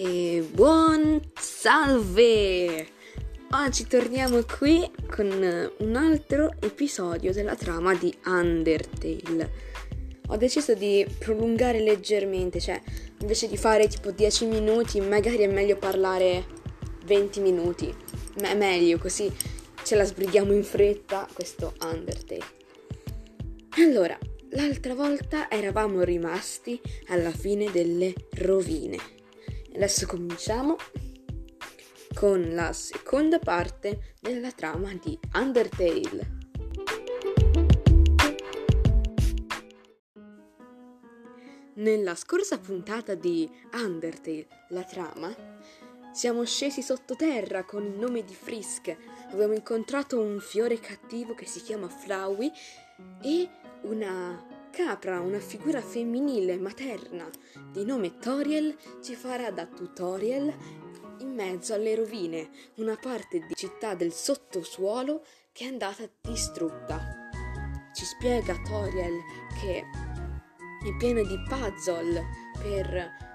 e buon salve! Oggi torniamo qui con un altro episodio della trama di Undertale. Ho deciso di prolungare leggermente, cioè invece di fare tipo 10 minuti, magari è meglio parlare 20 minuti. Ma è meglio così ce la sbrighiamo in fretta questo Undertale. Allora, l'altra volta eravamo rimasti alla fine delle rovine. Adesso cominciamo con la seconda parte della trama di Undertale. Nella scorsa puntata di Undertale, la trama, siamo scesi sottoterra con il nome di Frisk. Abbiamo incontrato un fiore cattivo che si chiama Flowey e una capra, una figura femminile materna di nome Toriel, ci farà da tutorial in mezzo alle rovine, una parte di città del sottosuolo che è andata distrutta. Ci spiega Toriel che è pieno di puzzle per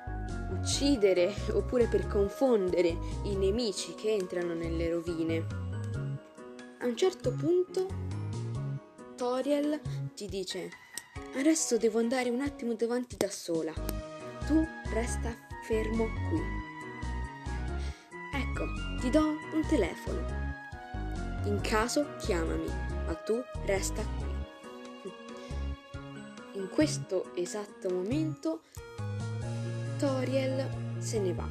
uccidere oppure per confondere i nemici che entrano nelle rovine. A un certo punto Toriel ti dice Adesso devo andare un attimo davanti da sola. Tu resta fermo qui. Ecco, ti do un telefono. In caso chiamami, ma tu resta qui. In questo esatto momento Toriel se ne va.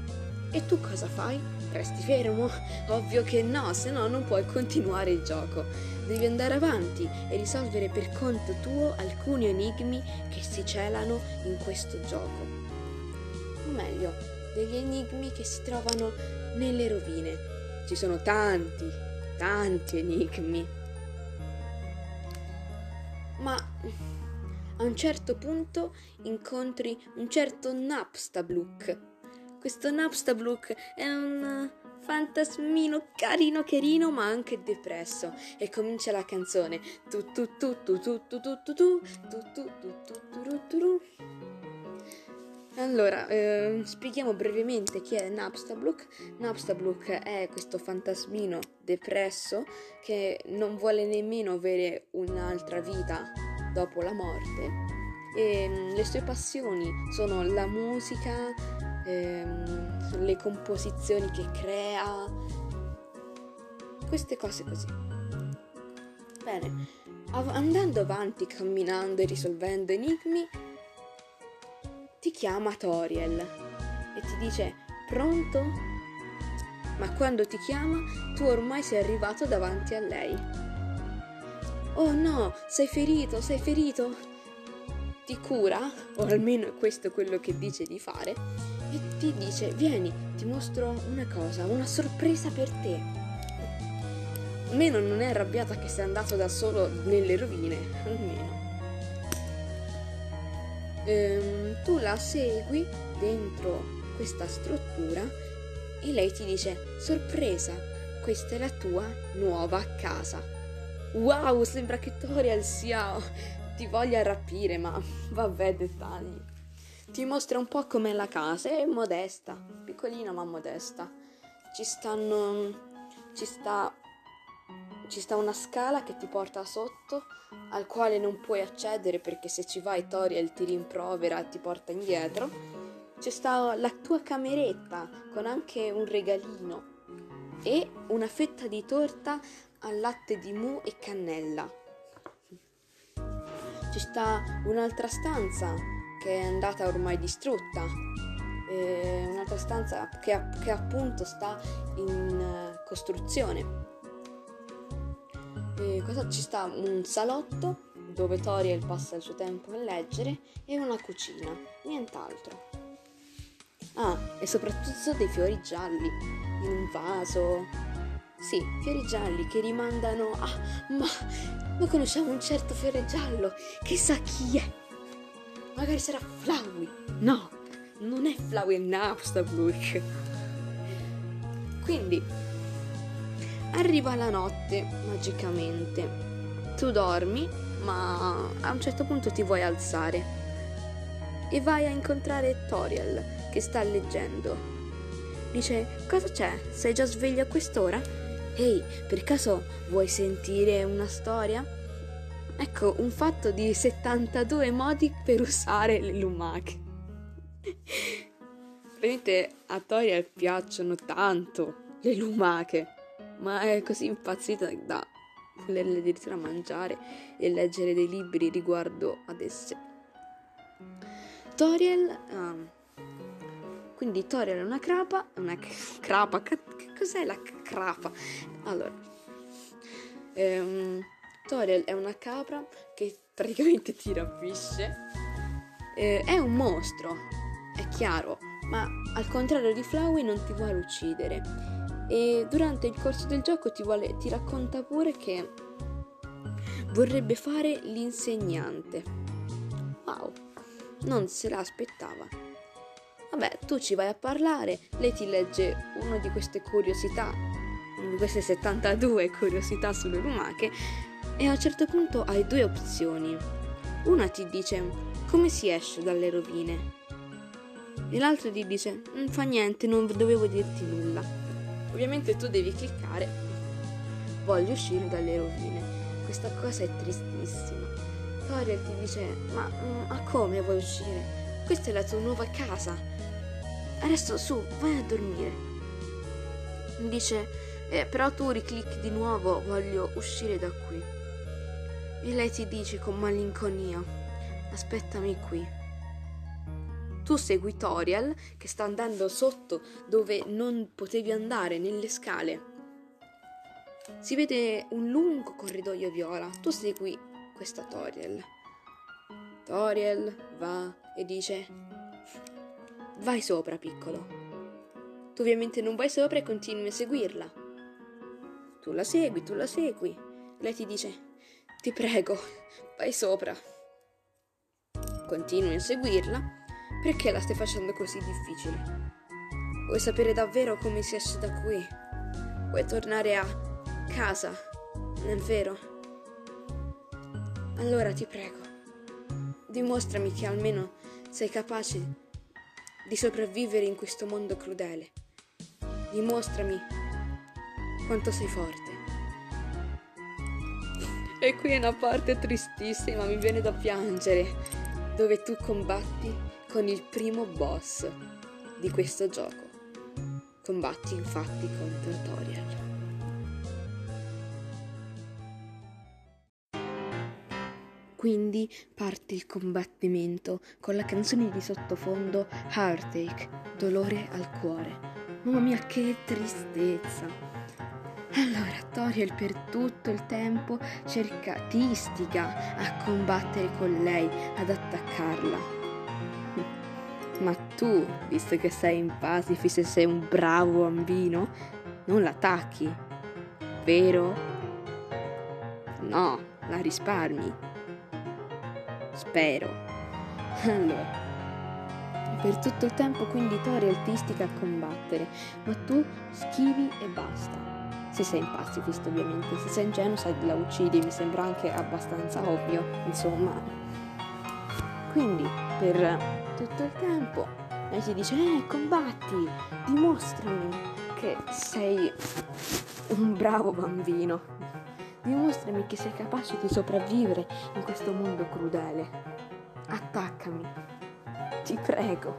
E tu cosa fai? Resti fermo? Ovvio che no, se no non puoi continuare il gioco. Devi andare avanti e risolvere per conto tuo alcuni enigmi che si celano in questo gioco. O meglio, degli enigmi che si trovano nelle rovine. Ci sono tanti, tanti enigmi. Ma a un certo punto incontri un certo Napstabluk. Questo Napstabluk è un fantasmino carino carino ma anche depresso e comincia la canzone tu tu tu tu tu tu tu tu tu tu tu tu tu allora, eh, spieghiamo brevemente chi è Napstabluk. Napstabluk è questo fantasmino depresso che non vuole nemmeno avere un'altra vita dopo la morte. E le sue passioni sono la musica, ehm, le composizioni che crea, queste cose così. Bene, av- andando avanti, camminando e risolvendo enigmi, ti chiama Toriel e ti dice pronto? Ma quando ti chiama, tu ormai sei arrivato davanti a lei. Oh no, sei ferito, sei ferito. Ti cura, o almeno questo è quello che dice di fare, e ti dice vieni, ti mostro una cosa, una sorpresa per te. Almeno non è arrabbiata che sei andato da solo nelle rovine, almeno. Ehm, tu la segui dentro questa struttura e lei ti dice sorpresa, questa è la tua nuova casa. Wow, sembra che Toriel sia ti voglia rapire, ma vabbè dettagli. Ti mostra un po' com'è la casa, è modesta, piccolina ma modesta. Ci stanno ci sta ci sta una scala che ti porta sotto al quale non puoi accedere perché se ci vai Toriel ti rimprovera e ti porta indietro. C'è sta la tua cameretta con anche un regalino e una fetta di torta al latte di mu e cannella. Ci sta un'altra stanza che è andata ormai distrutta. E un'altra stanza che, che appunto sta in uh, costruzione. E cosa ci sta? Un salotto dove Toriel passa il suo tempo a leggere e una cucina, nient'altro. Ah, e soprattutto dei fiori gialli in un vaso. Sì, fiori gialli che rimandano a... Ma, ma conosciamo un certo fiore giallo, chissà chi è. Magari sarà Flowey. No, non è Flowey, è Napstablush. Quindi, arriva la notte magicamente. Tu dormi, ma a un certo punto ti vuoi alzare. E vai a incontrare Toriel, che sta leggendo. Dice, cosa c'è? Sei già sveglio a quest'ora? Ehi, per caso vuoi sentire una storia? Ecco, un fatto di 72 modi per usare le lumache. Ovviamente a Toriel piacciono tanto le lumache, ma è così impazzita da volerle addirittura mangiare e leggere dei libri riguardo ad esse. Toriel, um, quindi Toriel è una crapa, una c- crapa, che cos'è la c- crapa? Allora, ehm, Toriel è una capra che praticamente ti rapisce, eh, è un mostro, è chiaro, ma al contrario di Flowey non ti vuole uccidere e durante il corso del gioco ti, vuole, ti racconta pure che vorrebbe fare l'insegnante. Wow, non se l'aspettava. Vabbè, tu ci vai a parlare, lei ti legge una di queste curiosità, di queste 72 curiosità sulle lumache e a un certo punto hai due opzioni. Una ti dice come si esce dalle rovine e l'altra ti dice non fa niente, non dovevo dirti nulla. Ovviamente tu devi cliccare voglio uscire dalle rovine. Questa cosa è tristissima. Toriel ti dice ma, ma mm, come vuoi uscire? Questa è la tua nuova casa. Adesso su, vai a dormire. Dice eh, però tu riclicchi di nuovo voglio uscire da qui. E lei ti dice con malinconia aspettami qui. Tu segui Toriel che sta andando sotto dove non potevi andare nelle scale. Si vede un lungo corridoio viola. Tu segui questa Toriel. Toriel va e dice: Vai sopra, piccolo. Tu ovviamente non vai sopra e continui a seguirla. Tu la segui, tu la segui. Lei ti dice: Ti prego, vai sopra. Continui a seguirla perché la stai facendo così difficile? Vuoi sapere davvero come si esce da qui? Vuoi tornare a casa? Non è vero? Allora ti prego, dimostrami che almeno sei capace di sopravvivere in questo mondo crudele. Dimostrami quanto sei forte. E qui è una parte tristissima, mi viene da piangere, dove tu combatti con il primo boss di questo gioco. Combatti infatti contro Toriel. Quindi parte il combattimento con la canzone di sottofondo Heartache, dolore al cuore. Mamma mia, che tristezza! Allora Toriel per tutto il tempo cerca, ti istiga a combattere con lei, ad attaccarla. Ma tu, visto che sei in pacifist e sei un bravo bambino, non l'attacchi, vero? No, la risparmi. Spero. Allora, per tutto il tempo quindi Tori è artistica a combattere, ma tu schivi e basta. Se sei in ovviamente, se sei ingenuo sai la uccidi, mi sembra anche abbastanza ovvio, insomma. Quindi, per tutto il tempo e si dice eh combatti dimostrami che sei un bravo bambino. Dimostrami che sei capace di sopravvivere in questo mondo crudele. Attaccami. Ti prego.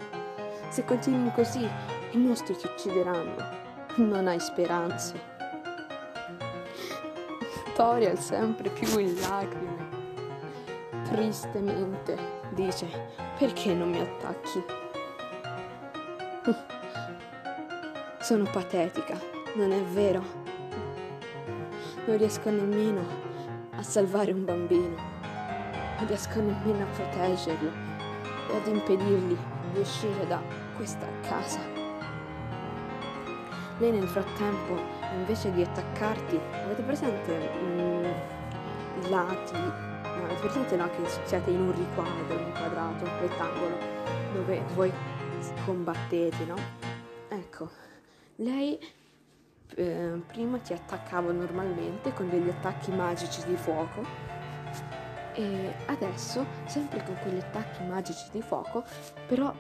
Se continui così i mostri ti uccideranno. Non hai speranze Toriel sempre più in lacrime tristemente dice perché non mi attacchi? Sono patetica, non è vero? Non riesco nemmeno a salvare un bambino, non riesco nemmeno a proteggerlo e ad impedirgli di uscire da questa casa. Lei nel frattempo, invece di attaccarti, avete presente mm, i lati No, avete presente no, che siete in un riquadro, un quadrato, un rettangolo, dove voi combattete, no? Ecco, lei eh, prima ti attaccava normalmente con degli attacchi magici di fuoco e adesso, sempre con quegli attacchi magici di fuoco, però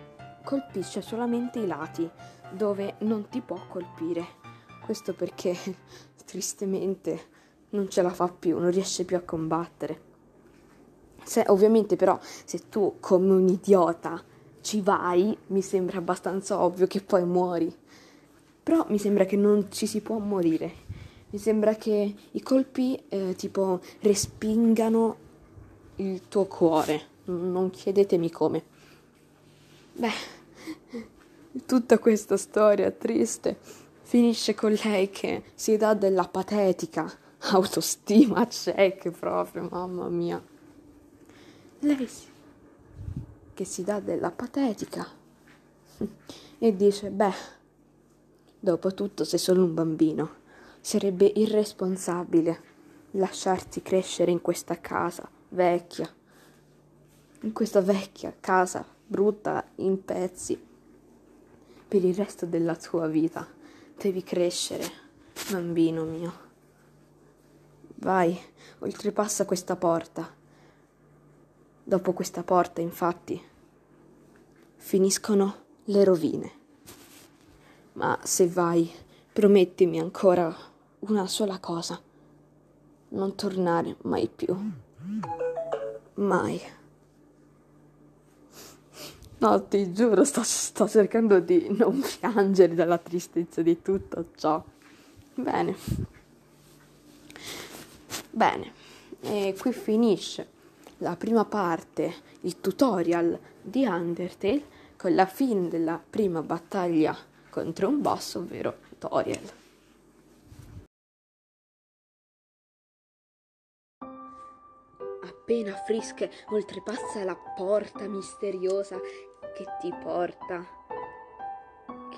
colpisce solamente i lati, dove non ti può colpire. Questo perché, tristemente, non ce la fa più, non riesce più a combattere. Se, ovviamente però se tu come un idiota ci vai, mi sembra abbastanza ovvio che poi muori. Però mi sembra che non ci si può morire. Mi sembra che i colpi eh, tipo respingano il tuo cuore. Non chiedetemi come. Beh, tutta questa storia triste finisce con lei che si dà della patetica autostima check proprio, mamma mia. Lei che si dà della patetica e dice, beh, dopo tutto sei solo un bambino, sarebbe irresponsabile lasciarti crescere in questa casa vecchia, in questa vecchia casa brutta in pezzi per il resto della tua vita. Devi crescere, bambino mio. Vai, oltrepassa questa porta. Dopo questa porta, infatti, finiscono le rovine. Ma se vai, promettimi ancora una sola cosa. Non tornare mai più. Mai. No, ti giuro, sto, sto cercando di non piangere dalla tristezza di tutto ciò. Bene. Bene. E qui finisce la prima parte, il tutorial di Undertale, con la fine della prima battaglia contro un boss, ovvero Toriel. Appena Frisk oltrepassa la porta misteriosa che ti porta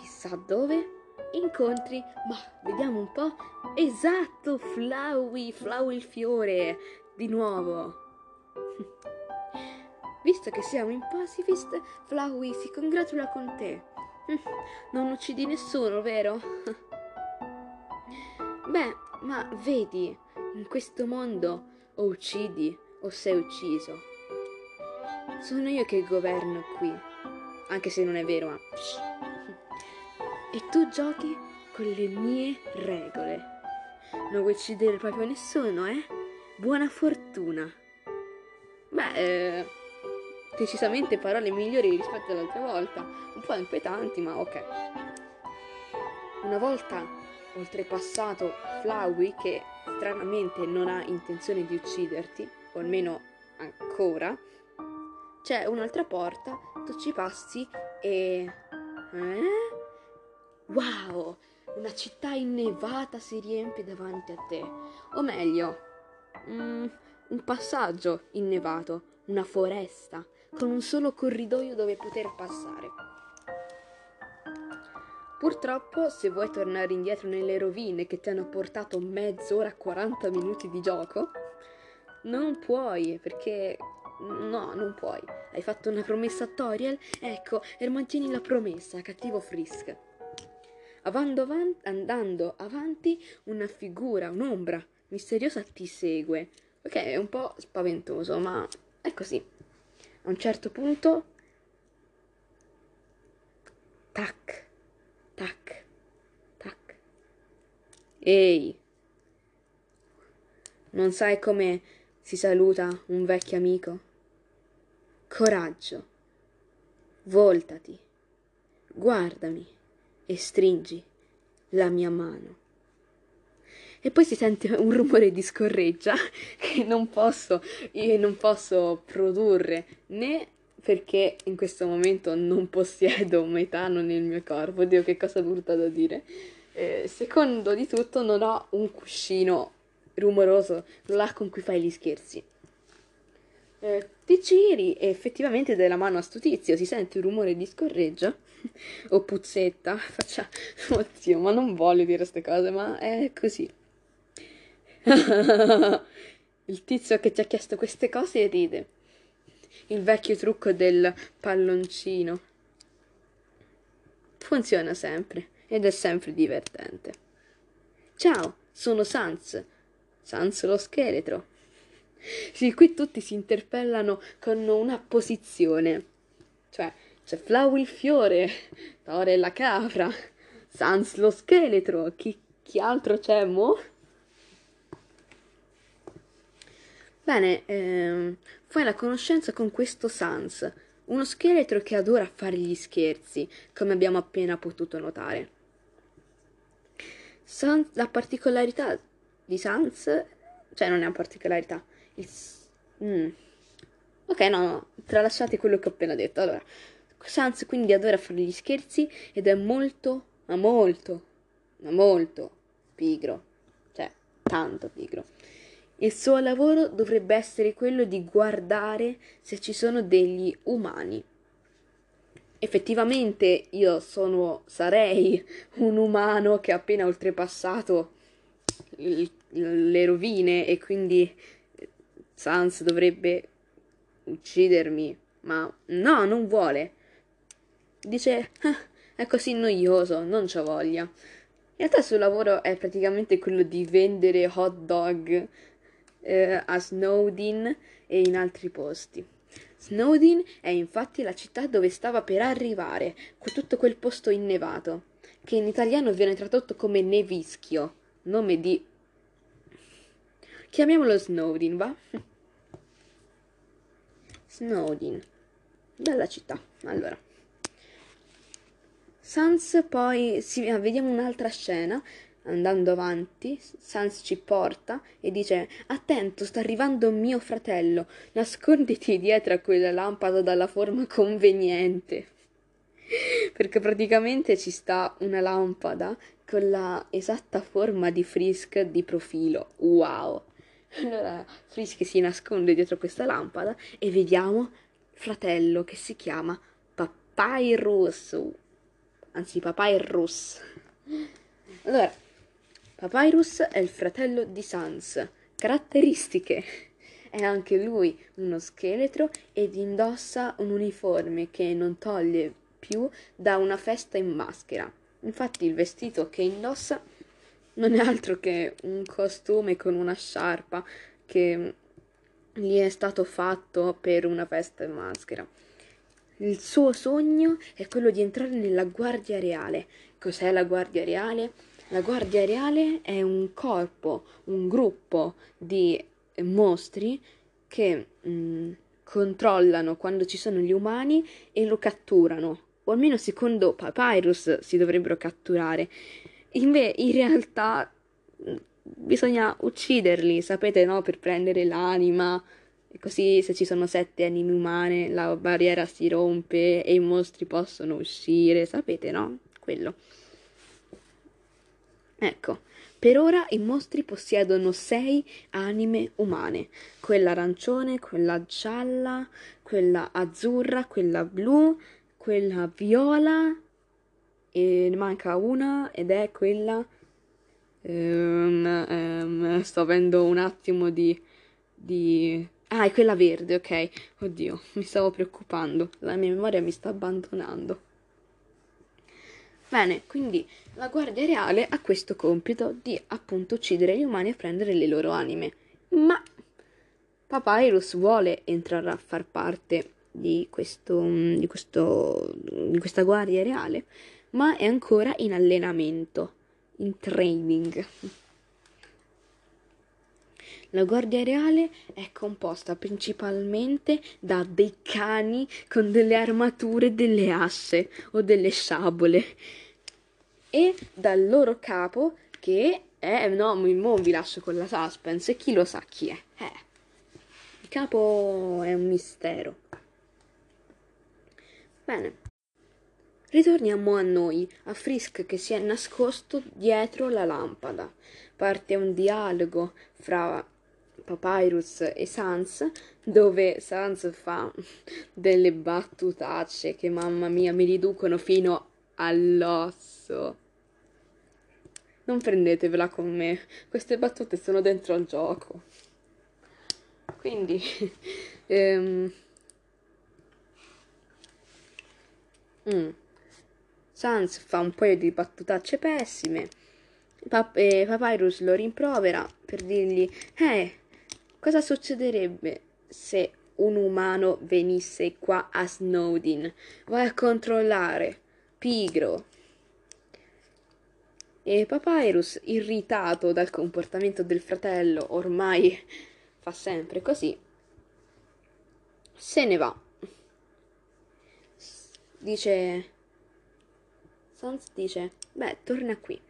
chissà dove, incontri, ma vediamo un po', esatto, Flowey, Flowey il fiore, di nuovo. Visto che siamo in pacifist, Flowey si congratula con te. Non uccidi nessuno, vero? Beh, ma vedi, in questo mondo o uccidi o sei ucciso. Sono io che governo qui, anche se non è vero, ma... E tu giochi con le mie regole. Non vuoi uccidere proprio nessuno, eh? Buona fortuna. Beh, eh, decisamente parole migliori rispetto all'altra volta. Un po' inquietanti, ma ok. Una volta oltrepassato Flowey, che stranamente non ha intenzione di ucciderti, o almeno ancora, c'è un'altra porta, tu ci passi e... Eh? Wow! Una città innevata si riempie davanti a te. O meglio, mm, un passaggio innevato, una foresta, con un solo corridoio dove poter passare. Purtroppo, se vuoi tornare indietro nelle rovine che ti hanno portato mezz'ora, 40 minuti di gioco, non puoi, perché no, non puoi. Hai fatto una promessa a Toriel? Ecco, e mantieni la promessa, cattivo Frisk. Avanti, andando avanti, una figura, un'ombra misteriosa ti segue Ok, è un po' spaventoso, ma è così. A un certo punto... Tac, tac, tac. Ehi, non sai come si saluta un vecchio amico? Coraggio, voltati, guardami e stringi la mia mano e poi si sente un rumore di scorreggia che non posso, non posso produrre né perché in questo momento non possiedo metano nel mio corpo, oddio che cosa brutta da dire. Eh, secondo di tutto non ho un cuscino rumoroso, là con cui fai gli scherzi. Eh, ti giri e effettivamente dai la mano a sto tizio, si sente un rumore di scorreggia o puzzetta, faccia, oddio, ma non voglio dire queste cose, ma è così. Il tizio che ti ha chiesto queste cose ride. Il vecchio trucco del palloncino. Funziona sempre ed è sempre divertente. Ciao, sono Sans. Sans lo scheletro. Sì, qui tutti si interpellano con una posizione. Cioè, c'è Flau il fiore, Tore la capra, Sans lo scheletro, chi, chi altro c'è mo? Bene, ehm, fai la conoscenza con questo Sans, uno scheletro che adora fare gli scherzi, come abbiamo appena potuto notare. Sans, la particolarità di Sans, cioè non è una particolarità, il, mm. ok no, no, tralasciate quello che ho appena detto, allora, Sans quindi adora fare gli scherzi ed è molto, ma molto, ma molto pigro, cioè tanto pigro. Il suo lavoro dovrebbe essere quello di guardare se ci sono degli umani. Effettivamente io sono, sarei un umano che ha appena oltrepassato le rovine e quindi Sans dovrebbe uccidermi, ma no, non vuole. Dice, ah, è così noioso, non c'ho voglia. In realtà il suo lavoro è praticamente quello di vendere hot dog eh, a Snowdin e in altri posti. Snowdin è infatti la città dove stava per arrivare, con tutto quel posto innevato, che in italiano viene tradotto come Nevischio, nome di... Chiamiamolo Snowdin, va? Snowdin, bella città. Allora, Sans poi, sì, vediamo un'altra scena Andando avanti, Sans ci porta e dice: Attento, sta arrivando mio fratello. Nasconditi dietro a quella lampada dalla forma conveniente. Perché praticamente ci sta una lampada con la esatta forma di Frisk di profilo. Wow! Allora Frisk si nasconde dietro questa lampada e vediamo fratello che si chiama Papyrus. Anzi, Papyrus. Allora, Papyrus è il fratello di Sans. Caratteristiche. È anche lui uno scheletro ed indossa un uniforme che non toglie più da una festa in maschera. Infatti il vestito che indossa non è altro che un costume con una sciarpa che gli è stato fatto per una festa in maschera. Il suo sogno è quello di entrare nella Guardia Reale. Cos'è la Guardia Reale? La Guardia Reale è un corpo, un gruppo di mostri che mh, mm, controllano quando ci sono gli umani e lo catturano, o almeno secondo Papyrus si dovrebbero catturare. Inve- in realtà bisogna ucciderli, sapete, no? Per prendere l'anima. E così se ci sono sette anime umane la barriera si rompe e i mostri possono uscire, sapete, no? Quello. Ecco, per ora i mostri possiedono sei anime umane, quella arancione, quella gialla, quella azzurra, quella blu, quella viola e ne manca una ed è quella... Um, um, sto avendo un attimo di, di... Ah, è quella verde, ok. Oddio, mi stavo preoccupando. La mia memoria mi sta abbandonando. Bene, quindi la Guardia Reale ha questo compito di appunto uccidere gli umani e prendere le loro anime. Ma Papyrus vuole entrare a far parte di, questo, di, questo, di questa Guardia Reale, ma è ancora in allenamento, in training. La Guardia Reale è composta principalmente da dei cani con delle armature, delle asse o delle sciabole e dal loro capo che è no, mo vi lascio con la suspense, chi lo sa chi è. Eh. Il capo è un mistero. Bene. Ritorniamo a noi, a Frisk che si è nascosto dietro la lampada. Parte un dialogo fra Papyrus e Sans, dove Sans fa delle battutacce che mamma mia mi riducono fino all'osso. Non prendetevela con me, queste battute sono dentro al gioco. Quindi, ehm, mm, Sans fa un paio di battutacce pessime. Pap- eh, Papyrus lo rimprovera per dirgli: Eh, cosa succederebbe se un umano venisse qua a Snowdin. Vai a controllare. Pigro. E Papyrus, irritato dal comportamento del fratello, ormai fa sempre così, se ne va. Dice... Sans dice, beh, torna qui.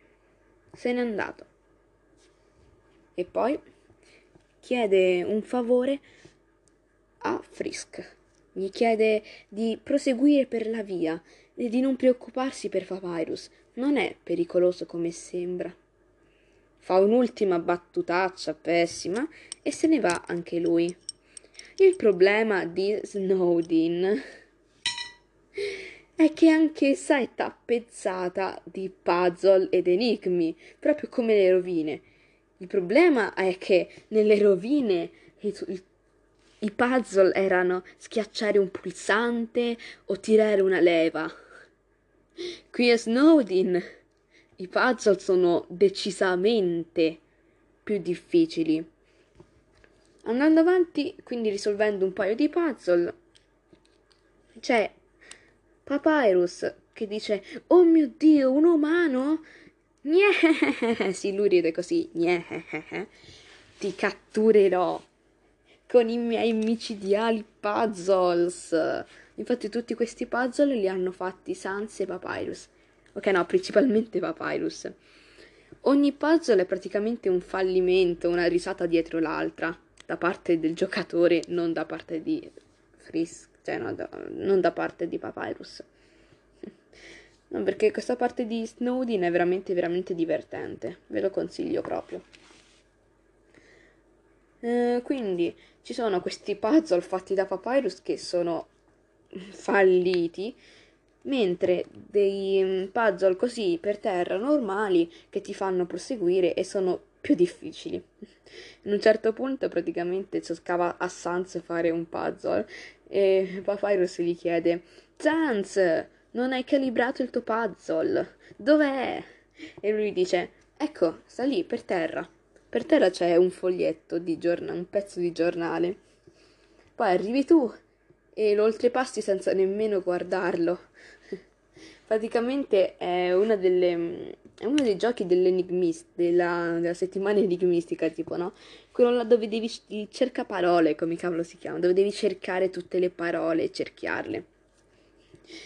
Se n'è andato. E poi chiede un favore a Frisk. Gli chiede di proseguire per la via e di non preoccuparsi per Papyrus. Non è pericoloso come sembra. Fa un'ultima battutaccia pessima e se ne va anche lui. Il problema di Snowdin è che anch'essa è tappezzata di puzzle ed enigmi, proprio come le rovine. Il problema è che nelle rovine i, i puzzle erano schiacciare un pulsante o tirare una leva. Qui a Snowdin i puzzle sono decisamente più difficili. Andando avanti, quindi risolvendo un paio di puzzle, c'è Papyrus che dice: Oh mio dio, un umano? Gneh! Sì, lui ride così. Gneh! Ti catturerò con i miei micidiali puzzles. Infatti, tutti questi puzzle li hanno fatti Sans e Papyrus. Ok, no, principalmente Papyrus. Ogni puzzle è praticamente un fallimento, una risata dietro l'altra, da parte del giocatore, non da parte di Frisk, cioè no, da, non da parte di Papyrus. No, perché questa parte di Snowdin è veramente, veramente divertente, ve lo consiglio proprio. Eh, quindi ci sono questi puzzle fatti da Papyrus che sono falliti mentre dei mm, puzzle così per terra normali che ti fanno proseguire e sono più difficili. In un certo punto praticamente cercava a Sans fare un puzzle e Papyrus gli chiede Sans, non hai calibrato il tuo puzzle, dov'è? E lui dice ecco, sta lì per terra. Per terra c'è un foglietto di giornale, un pezzo di giornale. Poi arrivi tu e lo oltrepassi senza nemmeno guardarlo. Praticamente è, una delle, è uno dei giochi dell'enigmist, della, della settimana enigmistica, tipo, no? Quello là dove devi cercare parole, come cavolo si chiama, dove devi cercare tutte le parole e cerchiarle.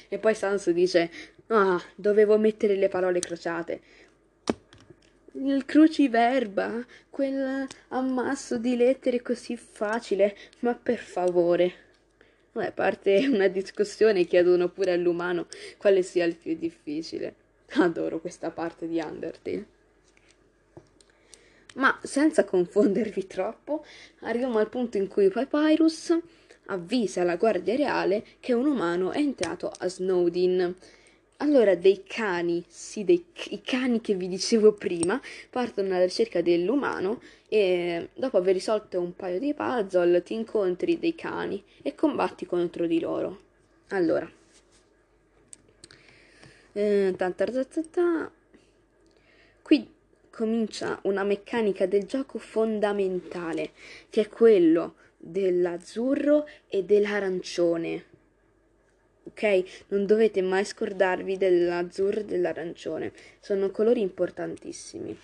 E poi Sanso dice, ah, dovevo mettere le parole crociate. Il cruciverba, quel ammasso di lettere così facile, ma per favore. Beh, parte una discussione, chiedono pure all'umano quale sia il più difficile. Adoro questa parte di Undertale. Ma senza confondervi troppo, arriviamo al punto in cui Papyrus avvisa la guardia reale che un umano è entrato a Snowdin. Allora dei cani, sì, dei i cani che vi dicevo prima, partono alla ricerca dell'umano e dopo aver risolto un paio di puzzle ti incontri dei cani e combatti contro di loro. Allora, qui comincia una meccanica del gioco fondamentale, che è quello dell'azzurro e dell'arancione. Ok? Non dovete mai scordarvi dell'azzurro e dell'arancione, sono colori importantissimi.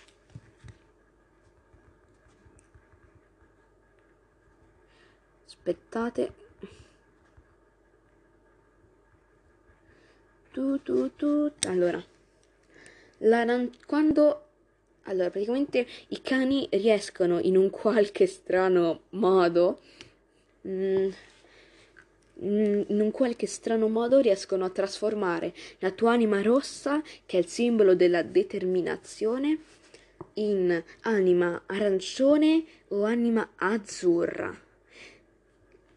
aspettate tu, tu, tu. allora quando allora praticamente i cani riescono in un qualche strano modo mm, mm, in un qualche strano modo riescono a trasformare la tua anima rossa, che è il simbolo della determinazione, in anima arancione o anima azzurra.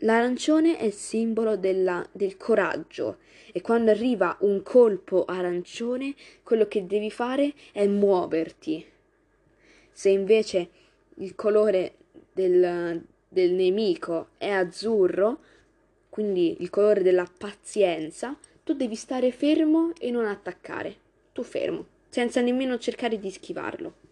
L'arancione è il simbolo della, del coraggio e quando arriva un colpo arancione quello che devi fare è muoverti. Se invece il colore del, del nemico è azzurro, quindi il colore della pazienza, tu devi stare fermo e non attaccare. Tu fermo, senza nemmeno cercare di schivarlo.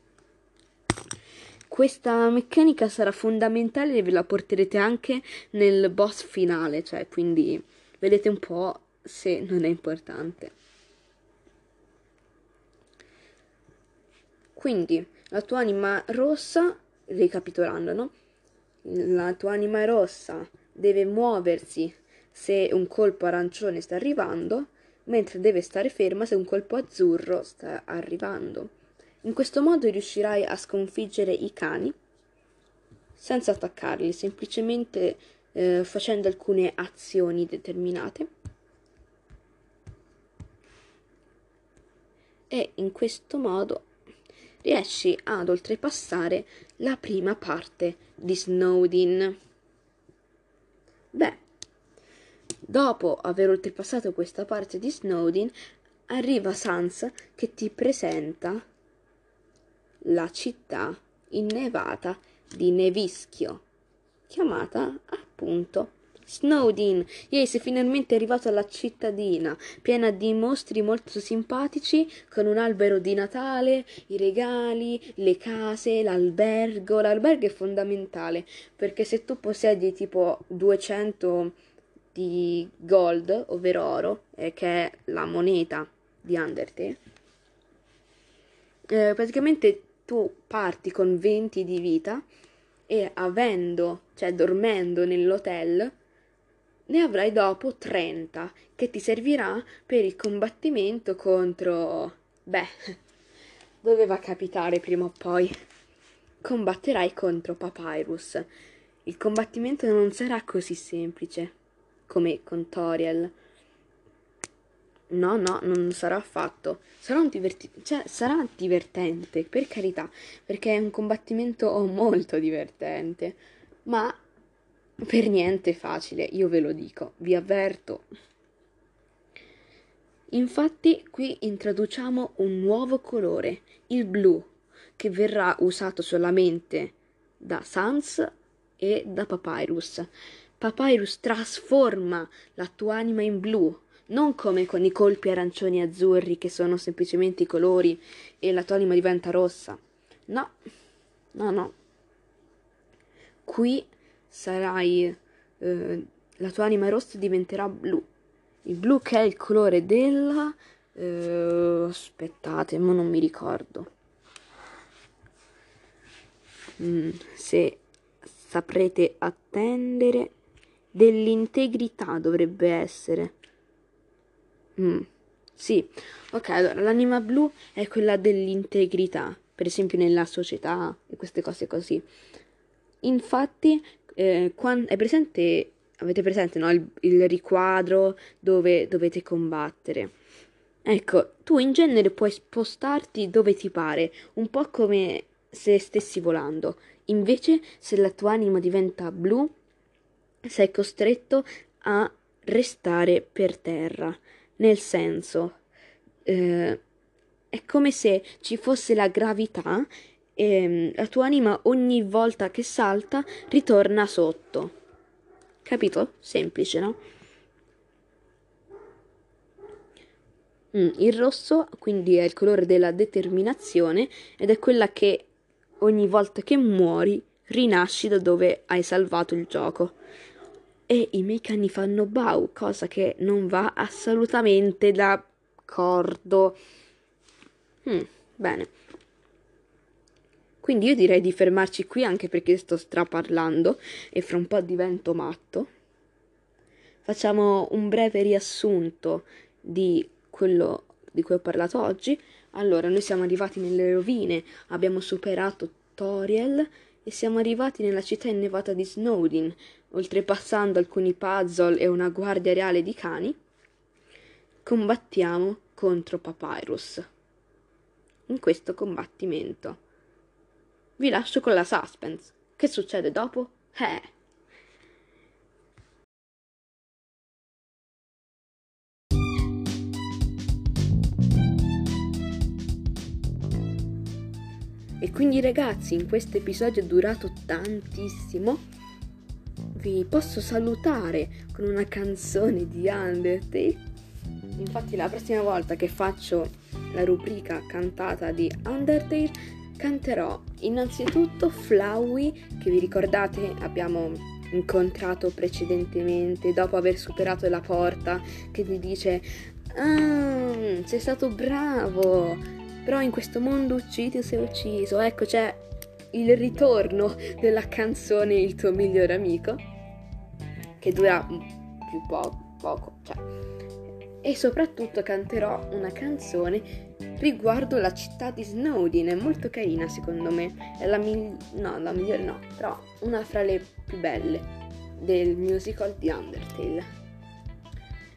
Questa meccanica sarà fondamentale e ve la porterete anche nel boss finale, cioè quindi vedete un po' se non è importante. Quindi la tua anima rossa, ricapitolando, no? La tua anima rossa deve muoversi se un colpo arancione sta arrivando, mentre deve stare ferma se un colpo azzurro sta arrivando. In questo modo riuscirai a sconfiggere i cani senza attaccarli, semplicemente eh, facendo alcune azioni determinate. E in questo modo riesci ad oltrepassare la prima parte di Snowdin. Beh, dopo aver oltrepassato questa parte di Snowdin, arriva Sans che ti presenta la città innevata di Nevischio, chiamata appunto Snowdin. Yay, sei finalmente arrivato alla cittadina, piena di mostri molto simpatici, con un albero di Natale, i regali, le case, l'albergo. L'albergo è fondamentale, perché se tu possiedi tipo 200 di gold, ovvero oro, eh, che è la moneta di Undertale, eh, praticamente tu parti con 20 di vita e avendo, cioè dormendo nell'hotel, ne avrai dopo 30 che ti servirà per il combattimento contro... Beh, doveva capitare prima o poi. Combatterai contro Papyrus. Il combattimento non sarà così semplice come con Toriel No, no, non sarà affatto. Sarà, diverti- cioè, sarà divertente, per carità, perché è un combattimento molto divertente, ma per niente facile, io ve lo dico, vi avverto. Infatti qui introduciamo un nuovo colore, il blu, che verrà usato solamente da Sans e da Papyrus. Papyrus trasforma la tua anima in blu non come con i colpi arancioni e azzurri che sono semplicemente i colori e la tua anima diventa rossa. No, no, no. Qui sarai, eh, la tua anima rossa diventerà blu. Il blu che è il colore della... Eh, aspettate, ma non mi ricordo. Mm, se saprete attendere dell'integrità dovrebbe essere. Mm, sì, ok, allora l'anima blu è quella dell'integrità, per esempio nella società e queste cose così. Infatti, eh, quando, è presente, avete presente no, il, il riquadro dove dovete combattere? Ecco, tu in genere puoi spostarti dove ti pare, un po' come se stessi volando. Invece, se la tua anima diventa blu, sei costretto a restare per terra nel senso eh, è come se ci fosse la gravità e la tua anima ogni volta che salta ritorna sotto. Capito? Semplice, no? Mm, il rosso quindi è il colore della determinazione ed è quella che ogni volta che muori rinasci da dove hai salvato il gioco e i miei cani fanno bau, cosa che non va assolutamente d'accordo. Hmm, bene. Quindi io direi di fermarci qui anche perché sto straparlando e fra un po' divento matto. Facciamo un breve riassunto di quello di cui ho parlato oggi. Allora, noi siamo arrivati nelle rovine, abbiamo superato Toriel e siamo arrivati nella città innevata di Snowdin, oltrepassando alcuni puzzle e una guardia reale di cani, combattiamo contro Papyrus. In questo combattimento. Vi lascio con la suspense. Che succede dopo? Eh. E quindi ragazzi, in questo episodio durato tantissimo, vi posso salutare con una canzone di Undertale. Infatti la prossima volta che faccio la rubrica cantata di Undertale canterò innanzitutto Flowey, che vi ricordate abbiamo incontrato precedentemente dopo aver superato la porta, che ti dice Ah, sei stato bravo, però in questo mondo uccidi o sei ucciso. Ecco, c'è il ritorno della canzone Il tuo migliore amico, che dura più po- poco, cioè. E soprattutto canterò una canzone riguardo la città di Snowdin, è molto carina secondo me, è la, mil- no, la migliore no, però una fra le più belle del musical di Undertale.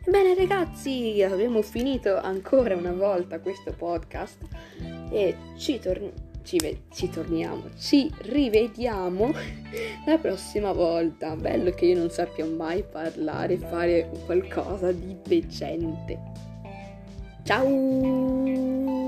Bene ragazzi, abbiamo finito ancora una volta questo podcast e ci, tor- ci, ve- ci torniamo, ci rivediamo la prossima volta. Bello che io non sappia mai parlare fare qualcosa di decente. Ciao!